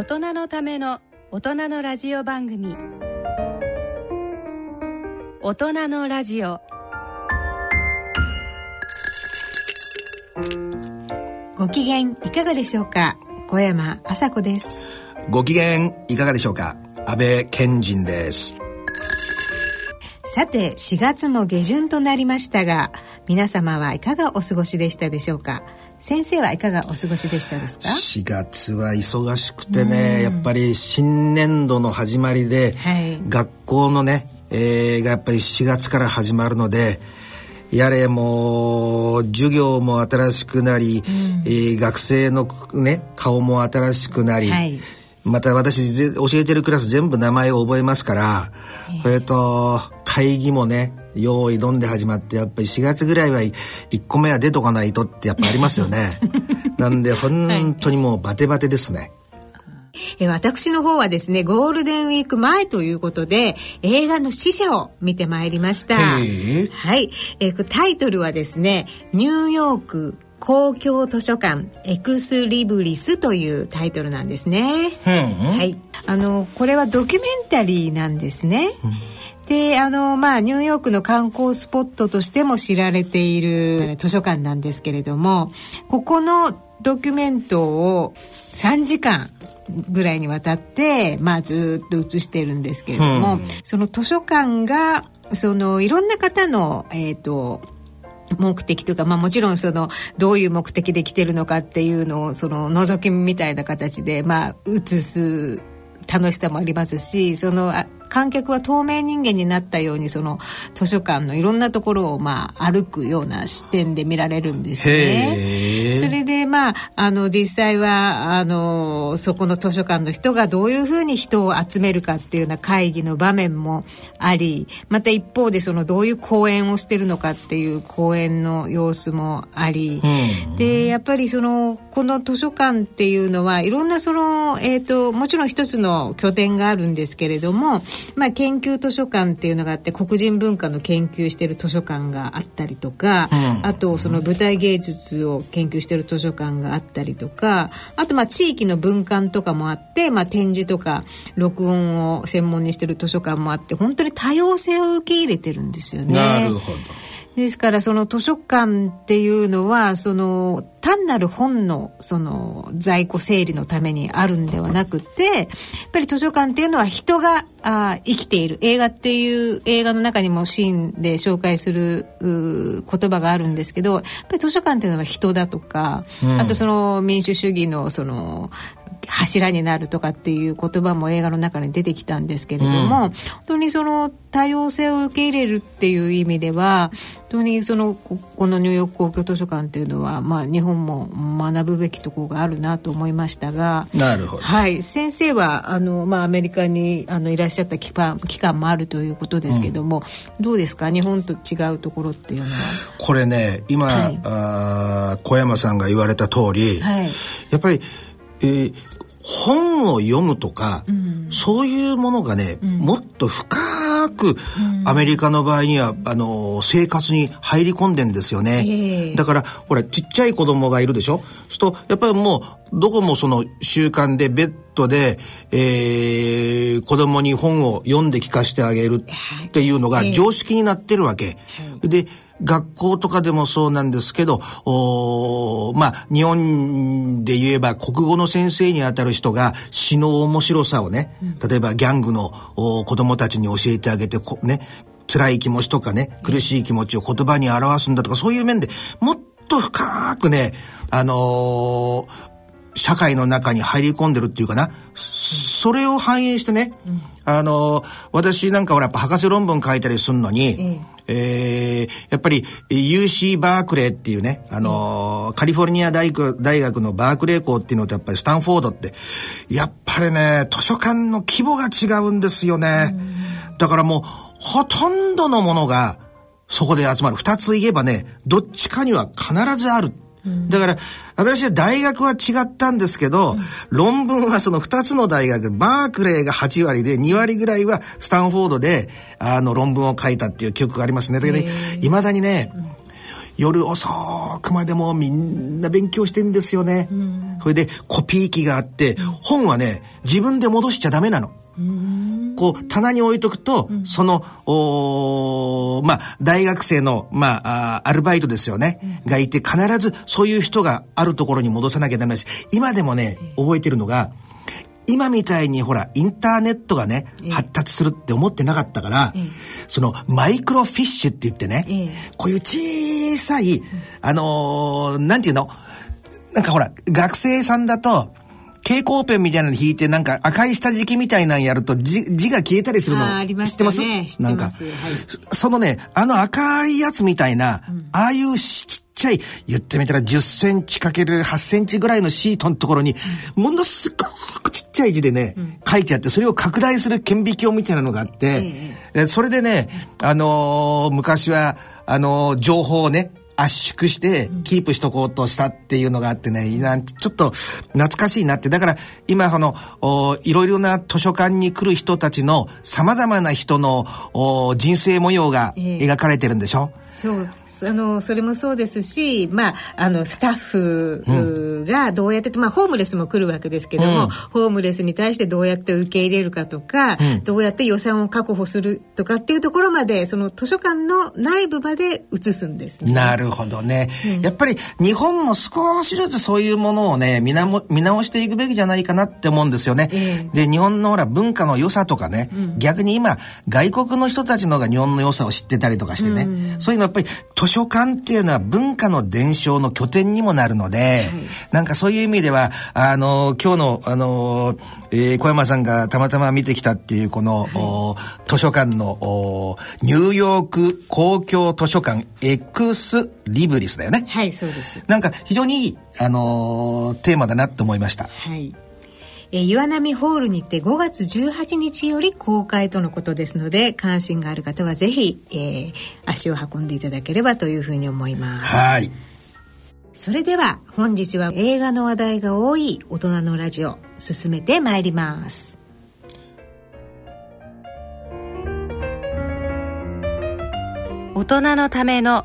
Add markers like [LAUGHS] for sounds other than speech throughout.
大人のための大人のラジオ番組。大人のラジオ。ご機嫌いかがでしょうか？小山麻子です。ご機嫌いかがでしょうか？安倍賢人です。さて4月も下旬となりましたが皆様はいかがお過ごしでしたでしょうか？先生はいかがお過ごしでしたですか？4月は忙しくてねやっぱり新年度の始まりで、はい、学校のね、えー、がやっぱり4月から始まるのでやれもう授業も新しくなり、うん、えー、学生のね顔も新しくなり、はい、また私教えてるクラス全部名前を覚えますから、それと会議もね用意どんで始まってやっぱり4月ぐらいは1個目は出とかないとってやっぱありますよね [LAUGHS] なんで本当にもうバテバテですね、え私の方はですね、ゴールデンウィーク前ということで、映画の死者を見てまいりました。はい。えタイトルはですね、ニューヨーク公共図書館エクスリブリスというタイトルなんですね。はい。あの、これはドキュメンタリーなんですね。で、あの、まあ、ニューヨークの観光スポットとしても知られている図書館なんですけれども、ここのドキュメントを3時間ぐらいにわたって、まあ、ずっと映してるんですけれども、うん、その図書館がそのいろんな方の、えっ、ー、と目的とか、まあ、もちろんそのどういう目的で来てるのかっていうのをその覗きみたいな形で、まあ、映す楽しさもありますしその観客は透明人間になったようにその図書館のいろんなところをまあ歩くような視点で見られるんですね。まああの実際はあのそこの図書館の人がどういうふうに人を集めるかっていうような会議の場面もありまた一方でそのどういう講演をしてるのかっていう講演の様子もあり、でやっぱりそのこの図書館っていうのはいろんなその、えーともちろん一つの拠点があるんですけれどもまあ、研究図書館っていうのがあって黒人文化の研究してる図書館があったりとか、うん、あとその舞台芸術を研究してる図書館があったりとかあとまあ地域の文館とかもあって、まあ、展示とか録音を専門にしてる図書館もあって本当に多様性を受け入れてるんですよね。なるほどですからその図書館っていうのはその単なる本のその在庫整理のためにあるんではなくてやっぱり図書館っていうのは人があ生きている。映画っていう映画の中にもシーンで紹介する言葉があるんですけどやっぱり図書館っていうのは人だとか、うん、あとその民主主義のその柱になるとかっていう言葉も映画の中に出てきたんですけれども、うん、本当にその多様性を受け入れるっていう意味では本当にそのここのニューヨーク公共図書館っていうのは、まあ、日本も学ぶべきところがあるなと思いましたがなるほど、はい、先生はあの、まあ、アメリカにあのいらっしゃった期間期間もあるということですけども、うん、どうですか？日本と違うところっていうのは？これね今、はい、あ小山さんが言われた通り、はい、やっぱりえー、本を読むとか、うん、そういうものがね、うん、もっと深く、アメリカの場合にはあの生活に入り込んでんですよね。だからほらちっちゃい子供がいるでしょ？すとやっぱりもうどこもその習慣でベッドで、えー、子供に本を読んで聞かせてあげるっていうのが常識になってるわけ。で学校とかでもそうなんですけど、おまあ、日本で言えば国語の先生にあたる人が詩の面白さをね、例えばギャングの子供たちに教えてあげて、ね、辛い気持ちとかね、苦しい気持ちを言葉に表すんだとか、そういう面でもっと深くね、あのー、社会の中に入り込んでるっていうかな、それを反映してね、うん、あのー、私なんかほらやっぱ博士論文書いたりするのに、えー、やっぱり UC バークレーっていうね、あのー、カリフォルニア大学大学のバークレー校っていうのとやっぱりスタンフォードって、やっぱりね、図書館の規模が違うんですよね。だからもう、ほとんどのものがそこで集まる。二つ言えばね、どっちかには必ずある。だから、私は大学は違ったんですけど、うん、論文はその2つの大学、バークレーが8割で、2割ぐらいはスタンフォードで、あの論文を書いたっていう記憶がありますね。だけど、いまだにね、夜遅くまでもみんな勉強してんですよね。それでコピー機があって、本はね、自分で戻しちゃダメなの。こう、棚に置いとくと、うん、その、おまあ、大学生の、まあ、アルバイトですよね、うん、がいて、必ずそういう人があるところに戻さなきゃダメです。今でもね、覚えてるのが、今みたいにほら、インターネットがね、発達するって思ってなかったから、そのマイクロフィッシュって言ってね、こういう小さい、あのー、なんていうの？なんかほら、学生さんだと、蛍光ペンみたいなの引いて、なんか赤い下敷きみたいなのやると字字が消えたりするの。ありま知ってます？なんか、はい、そのね、あの赤いやつみたいな、うん、ああいうちっちゃい、言ってみたら10センチかける8センチぐらいのシートのところに、ものすごくちっちゃい字でね、うん、書いてあって、それを拡大する顕微鏡みたいなのがあって、えー、それでね、あのー、昔は、あのー、情報をね、圧縮してキープしとこうとしたっていうのがあってね、ちょっと懐かしいなって。だから今この、いろいろな図書館に来る人たちの様々な人の人生模様が描かれてるんでしょ、えー、そう。あの、それもそうですし、まあ、あの、スタッフがどうやって、うん、まあ、ホームレスも来るわけですけども、うん、ホームレスに対してどうやって受け入れるかとか、うん、どうやって予算を確保するとかっていうところまで、その図書館の内部まで移すんですね。なるるほどね、うん、やっぱり日本も少しずつそういうものをね見直見直していくべきじゃないかなって思うんですよね。えー、で日本のほら文化の良さとかね、うん、逆に今外国の人たちのが日本の良さを知ってたりとかしてね、うん、そういうのやっぱり図書館っていうのは文化の伝承の拠点にもなるので、はい、なんかそういう意味ではあの今日のあの、えー、小山さんがたまたま見てきたっていうこの、はい、図書館のニューヨーク公共図書館エクスリブリスだよね。はい、そうです。なんか非常にいい、あのー、テーマだなと思いました。はい。えー、岩波ホールにて5月18日より公開とのことですので関心がある方はぜひ、えー、足を運んでいただければというふうに思いますはいそれでは本日は映画の話題が多い大人のラジオ進めてまいります大人のための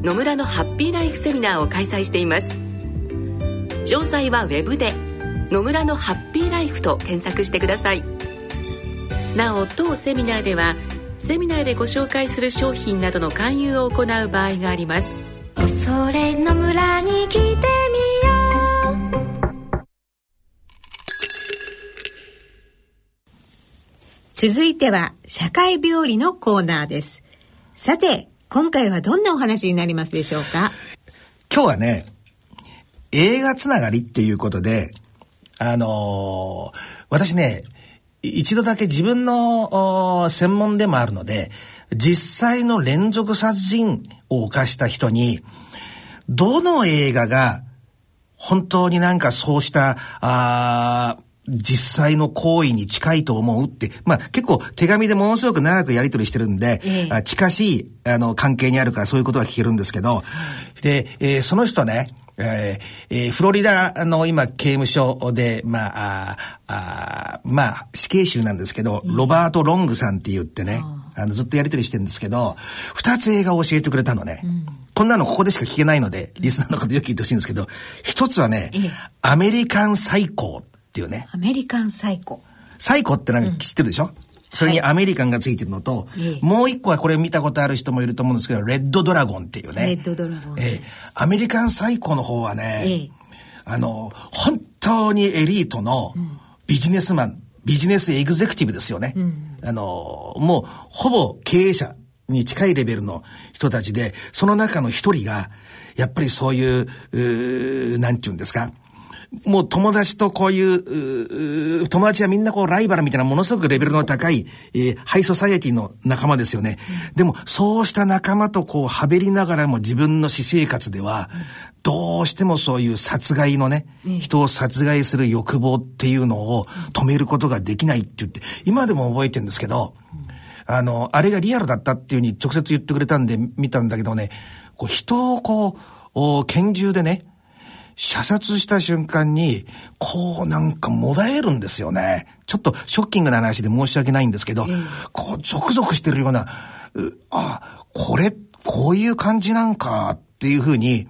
野村のハッピーライフセミナーを開催しています。詳細はウェブで「野村のハッピーライフ」と検索してください。なお当セミナーではセミナーでご紹介する商品などの勧誘を行う場合があります。それの村に来てみよう。続いては社会病理のコーナーです。さて今回はどんなお話になりますでしょうか？今日はね、映画つながりっていうことで、あのー、私ね、一度だけ自分の専門でもあるので、実際の連続殺人を犯した人に、どの映画が本当になんかそうした、あ実際の行為に近いと思うって、まあ結構手紙でものすごく長くやり取りしてるんで、ええ、近しいあの関係にあるからそういうことが聞けるんですけど、で、えー、その人ね、えーえー、フロリダの今刑務所で、まあ、ああまあ、死刑囚なんですけど、ロバート・ロングさんって言ってね、あの、ずっとやりとりしてるんですけど、二つ映画を教えてくれたのね。うん、こんなのここでしか聞けないので、リスナーの方よく聞いてほしいんですけど、一つはね、アメリカン最高っていうね。アメリカンサイコ。サイコってなんか知ってるでしょ、うん、それにアメリカンがついてるのと、はい、もう一個はこれ見たことある人もいると思うんですけど、レッドドラゴンっていうね。レッドドラゴン。えー、アメリカンサイコの方はね、えー、あの、本当にエリートのビジネスマン、ビジネスエグゼクティブですよね。うん、あの、もう、ほぼ経営者に近いレベルの人たちで、その中の一人が、やっぱりそういう、うなんて言うんですか、もう友達とこういう、う友達はみんなこうライバルみたいなものすごくレベルの高い、えー、ハイソサイエティの仲間ですよね。うん、でも、そうした仲間とこう、はべりながらも自分の私生活では、どうしてもそういう殺害のね、うん、人を殺害する欲望っていうのを止めることができないって言って、今でも覚えてるんですけど、あの、あれがリアルだったっていうふうに直接言ってくれたんで見たんだけどね、こう人をこう、拳銃でね、射殺した瞬間に、こうなんかもだえるんですよね。ちょっとショッキングな話で申し訳ないんですけど、こうゾクゾクしてるような、うあ、これ、こういう感じなんかっていうふうに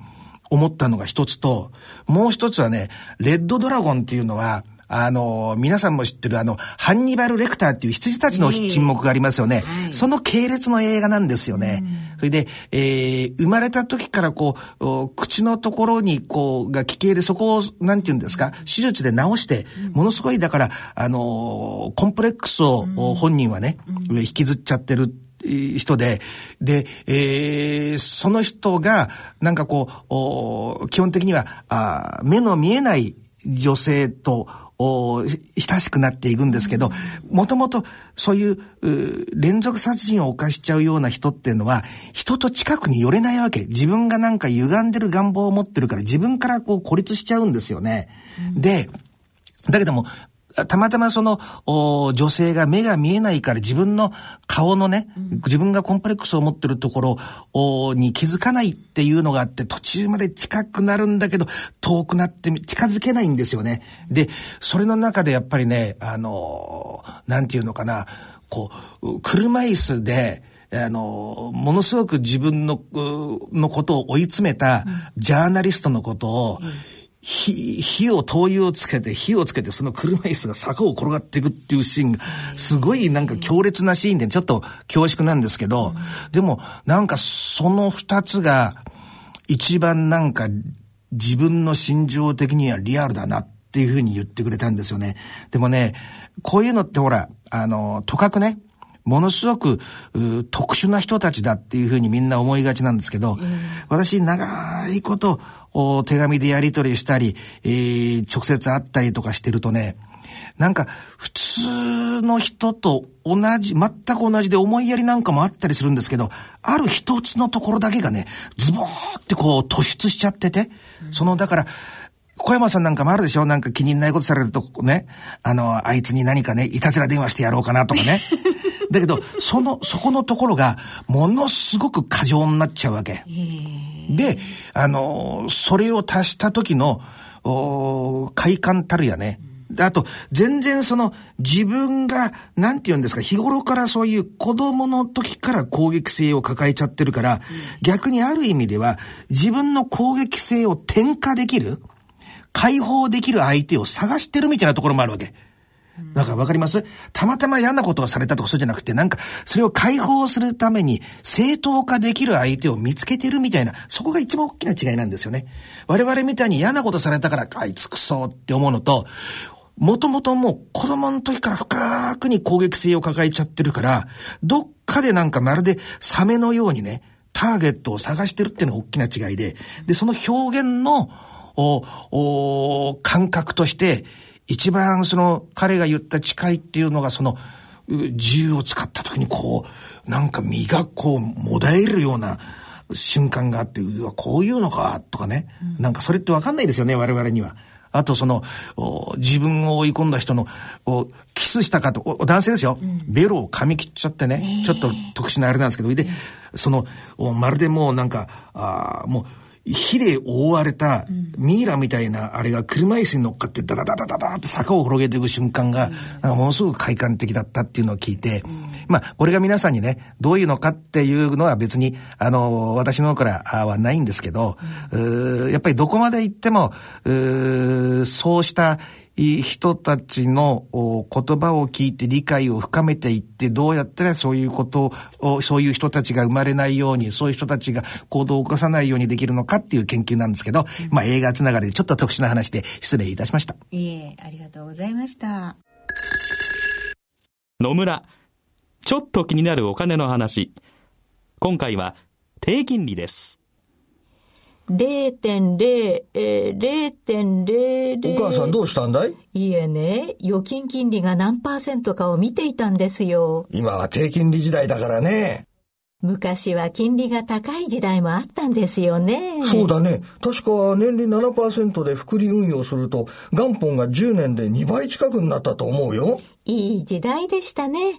思ったのが一つと、もう一つはね、レッドドラゴンっていうのは、あの、皆さんも知ってるあの、ハンニバル・レクターっていう羊たちの沈黙がありますよね。はい、その系列の映画なんですよね。それで、えー、生まれた時からこう、口のところにこう、が奇形でそこを、なんて言うんですか、手術で治して、ものすごいだから、あの、コンプレックスを本人はね、引きずっちゃってる人で、で、えー、その人が、なんかこう、基本的には、あ目の見えない女性と、お親しくなっていくんですけど、もともとそういう連続殺人を犯しちゃうような人っていうのは、人と近くに寄れないわけ。自分がなんか歪んでる願望を持ってるから、自分からこう孤立しちゃうんですよね。うん、で、だけども、たまたまその、女性が目が見えないから自分の顔のね、うん、自分がコンプレックスを持ってるところに気づかないっていうのがあって、途中まで近くなるんだけど、遠くなって近づけないんですよね。で、それの中でやっぱりね、あの、なんていうのかな、こう、車椅子で、あの、ものすごく自分の、のことを追い詰めたジャーナリストのことを、うん火、火を、灯油をつけて、火をつけて、その車椅子が坂を転がっていくっていうシーンが、すごいなんか強烈なシーンで、ちょっと恐縮なんですけど、でも、なんかその二つが、一番なんか、自分の心情的にはリアルだなっていうふうに言ってくれたんですよね。でもね、こういうのってほら、あの、とかくね、ものすごく特殊な人たちだっていうふうにみんな思いがちなんですけど、うん、私長いことお手紙でやり取りしたり、えー、直接会ったりとかしてるとね、なんか普通の人と同じ、全く同じで思いやりなんかもあったりするんですけど、ある一つのところだけがね、ズボーってこう突出しちゃってて、そのだから、小山さんなんかもあるでしょ？なんか気に入らないことされるとね、あの、あいつに何かね、いたずら電話してやろうかなとかね。だけど、その、そこのところが、ものすごく過剰になっちゃうわけ。で、あの、それを足した時の、お快感たるやね。あと、全然その、自分が、なんて言うんですか、日頃からそういう子供の時から攻撃性を抱えちゃってるから、うん、逆にある意味では、自分の攻撃性を転化できる、解放できる相手を探してるみたいなところもあるわけ。だからわかります？たまたま嫌なことをされたとかそうじゃなくて、なんか、それを解放するために正当化できる相手を見つけてるみたいな、そこが一番大きな違いなんですよね。我々みたいに嫌なことされたから、あいつくそって思うのと、もともともう子供の時から深くに攻撃性を抱えちゃってるから、どっかでなんかまるでサメのようにね、ターゲットを探してるっていうのが大きな違いで、で、その表現の、お、お、感覚として、一番その彼が言った誓いっていうのがその銃を使った時にこうなんか身がこうもだえるような瞬間があってうわこういうのかとかね、うん、なんかそれってわかんないですよね我々には。あとその自分を追い込んだ人のキスしたかと男性ですよ、うん、ベロを噛み切っちゃってね、え。ー、ちょっと特殊なあれなんですけど。でそのまるでもうなんかあもう火で覆われたミイラみたいなあれが車椅子に乗っかってダダダダダダって坂を転げていく瞬間が、ものすごく快感的だったっていうのを聞いて、まあ、これが皆さんにね、どういうのかっていうのは別に、あの、私の方からはないんですけど、やっぱりどこまで行っても、そうした人たちの言葉を聞いて理解を深めていって、どうやったらそういうことを、そういう人たちが生まれないように、そういう人たちが行動を起こさないようにできるのかっていう研究なんですけど、うん、まあ映画つながりでちょっと特殊な話で失礼いたしました。いえ、ありがとうございました。野村、ちょっと気になるお金の話。今回は低金利です。0.0、えー、0.00。お母さんどうしたんだい？いえね、預金金利が何パーセントかを見ていたんですよ。今は低金利時代だからね。昔は金利が高い時代もあったんですよね。そうだね。確か年利7%で複利運用すると元本が10年で2倍近くになったと思うよ。いい時代でしたね。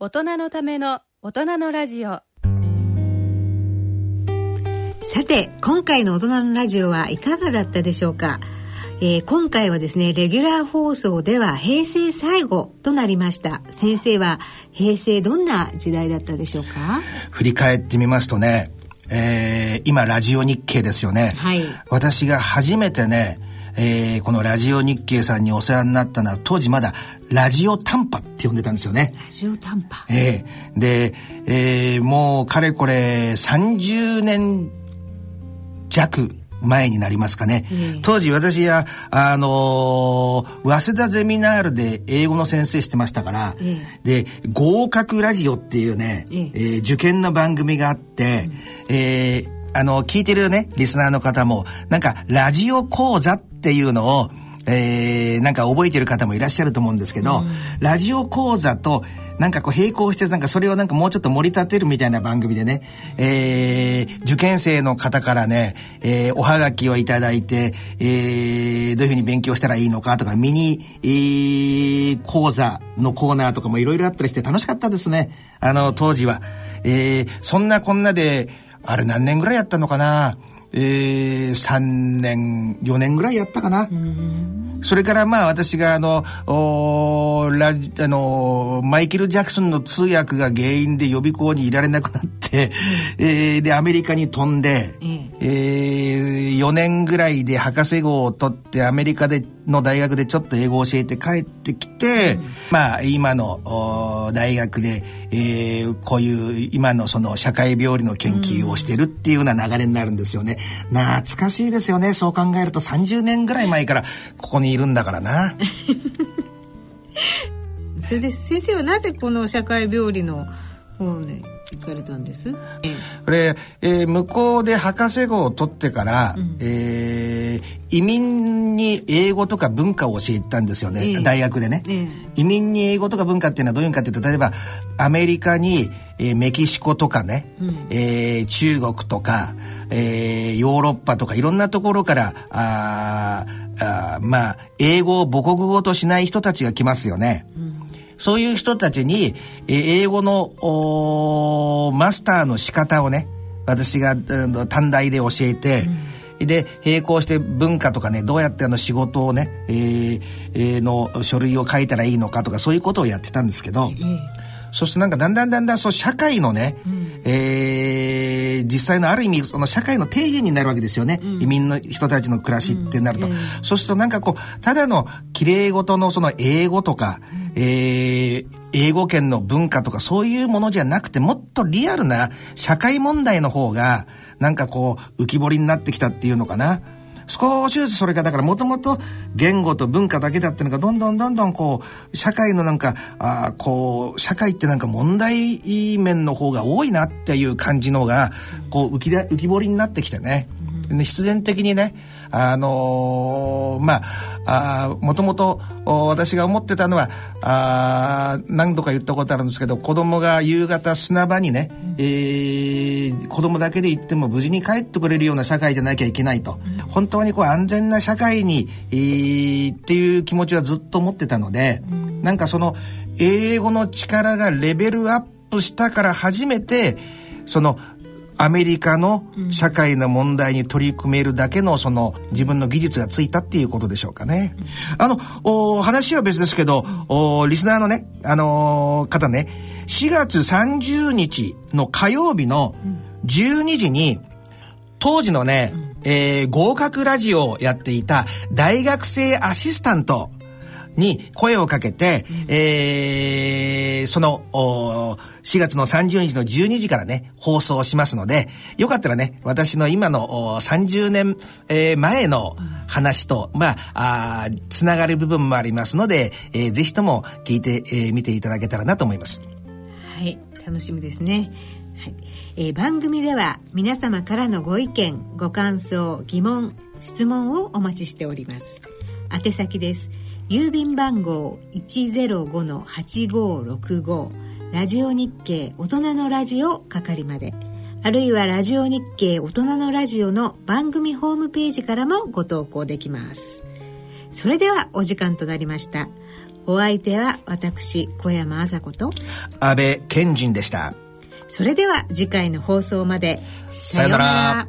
大人のための大人のラジオ。さて今回の大人のラジオはいかがだったでしょうか？えー、今回はですねレギュラー放送では平成最後となりました。先生は平成どんな時代だったでしょうか？振り返ってみますとね、えー、今ラジオ日経ですよね、はい、私が初めてねえー、このラジオ日経さんにお世話になったのは当時まだラジオ短波って呼んでたんですよね。ラジオ短波。ええ。ー、で、えー、もうかれこれ30年弱前になりますかね。当時私は、あのー、早稲田ゼミナールで英語の先生してましたから、で、合格ラジオっていうね、えー、受験の番組があって、うん、えー、あの、聞いてるね、リスナーの方も、なんか、ラジオ講座っていうのを、えー、なんか覚えてる方もいらっしゃると思うんですけど、うん、ラジオ講座と、なんかこう並行して、なんかそれをなんかもうちょっと盛り立てるみたいな番組でね、えー、受験生の方からね、えー、おはがきをいただいて、えー、どういうふうに勉強したらいいのかとか、ミニ、えー、講座のコーナーとかもいろいろあったりして楽しかったですね。あの、当時は。えー、そんなこんなで、あれ何年ぐらいやったのかな？えー、3年、4年ぐらいやったかな。それからまあ私があの、おラあの、マイケル・ジャクソンの通訳が原因で予備校にいられなくなって、えー、で、アメリカに飛んで、えー、4年ぐらいで博士号を取ってアメリカでの大学でちょっと英語を教えて帰ってきて、うん、まあ今の大学で、えー、こういう今のその社会病理の研究をしてるっていうような流れになるんですよね。懐かしいですよね。そう考えると30年ぐらい前からここにいるんだからな。[LAUGHS] それで先生はなぜこの社会病理の方ね行かれたんです？これ、えー、向こうで博士号を取ってから、うん、えー、移民に英語とか文化を教えたんですよね、えー、大学でね、えー、移民に英語とか文化っていうのはどういうかっていうと例えばアメリカに、えー、メキシコとかね、うん、えー、中国とか、えー、ヨーロッパとかいろんなところからああまあ英語を母国語としない人たちが来ますよね。うんそういう人たちに、え英語のマスターの仕方をね私が短大で教えて、うん、で並行して文化とかねどうやってあの仕事をね、えーえー、の書類を書いたらいいのかとかそういうことをやってたんですけど、そうするとなんかだんだんだんだんそう社会のね、うん、えー、実際のある意味その社会の底辺になるわけですよね、うん、移民の人たちの暮らしってなると、うん、そうするとなんかこうただのきれい事のその英語とか、うん、えー、英語圏の文化とかそういうものじゃなくてもっとリアルな社会問題の方がなんかこう浮き彫りになってきたっていうのかな。少しずつそれがだからもともと言語と文化だけだったのがどんどんどんどんこう社会のなんかあこう社会ってなんか問題面の方が多いなっていう感じのがこう浮き浮き彫りになってきてね。必然的にねあのー、まああもともと私が思ってたのはあ何度か言ったことあるんですけど子供が夕方砂場にね、うん、えー、子供だけで行っても無事に帰ってくれるような社会じゃなきゃいけないと、うん、本当にこう安全な社会に、えー、っていう気持ちはずっと持ってたので、うん、なんかその英語の力がレベルアップしたから初めてそのアメリカの社会の問題に取り組めるだけのその自分の技術がついたっていうことでしょうかね。あの、お話は別ですけど、おリスナーのね、あのー、方ね、4月30日の火曜日の12時に、当時のね、えー、合格ラジオをやっていた大学生アシスタントに声をかけて、えー、その、4月の30日の12時からね、放送しますので、よかったらね、私の今の30年、えー、前の話と、まあ、あつながる部分もありますので、えー、ぜひとも聞いてみ、えー、見ていただけたらなと思います。はい、楽しみですね。はい、えー、番組では皆様からのご意見、ご感想、疑問、質問をお待ちしております。宛先です。郵便番号105-8565ラジオ日経大人のラジオ係まで。あるいはラジオ日経大人のラジオの番組ホームページからもご投稿できます。それではお時間となりました。お相手は私小山麻子と。安倍賢人でした。それでは次回の放送まで。さようなら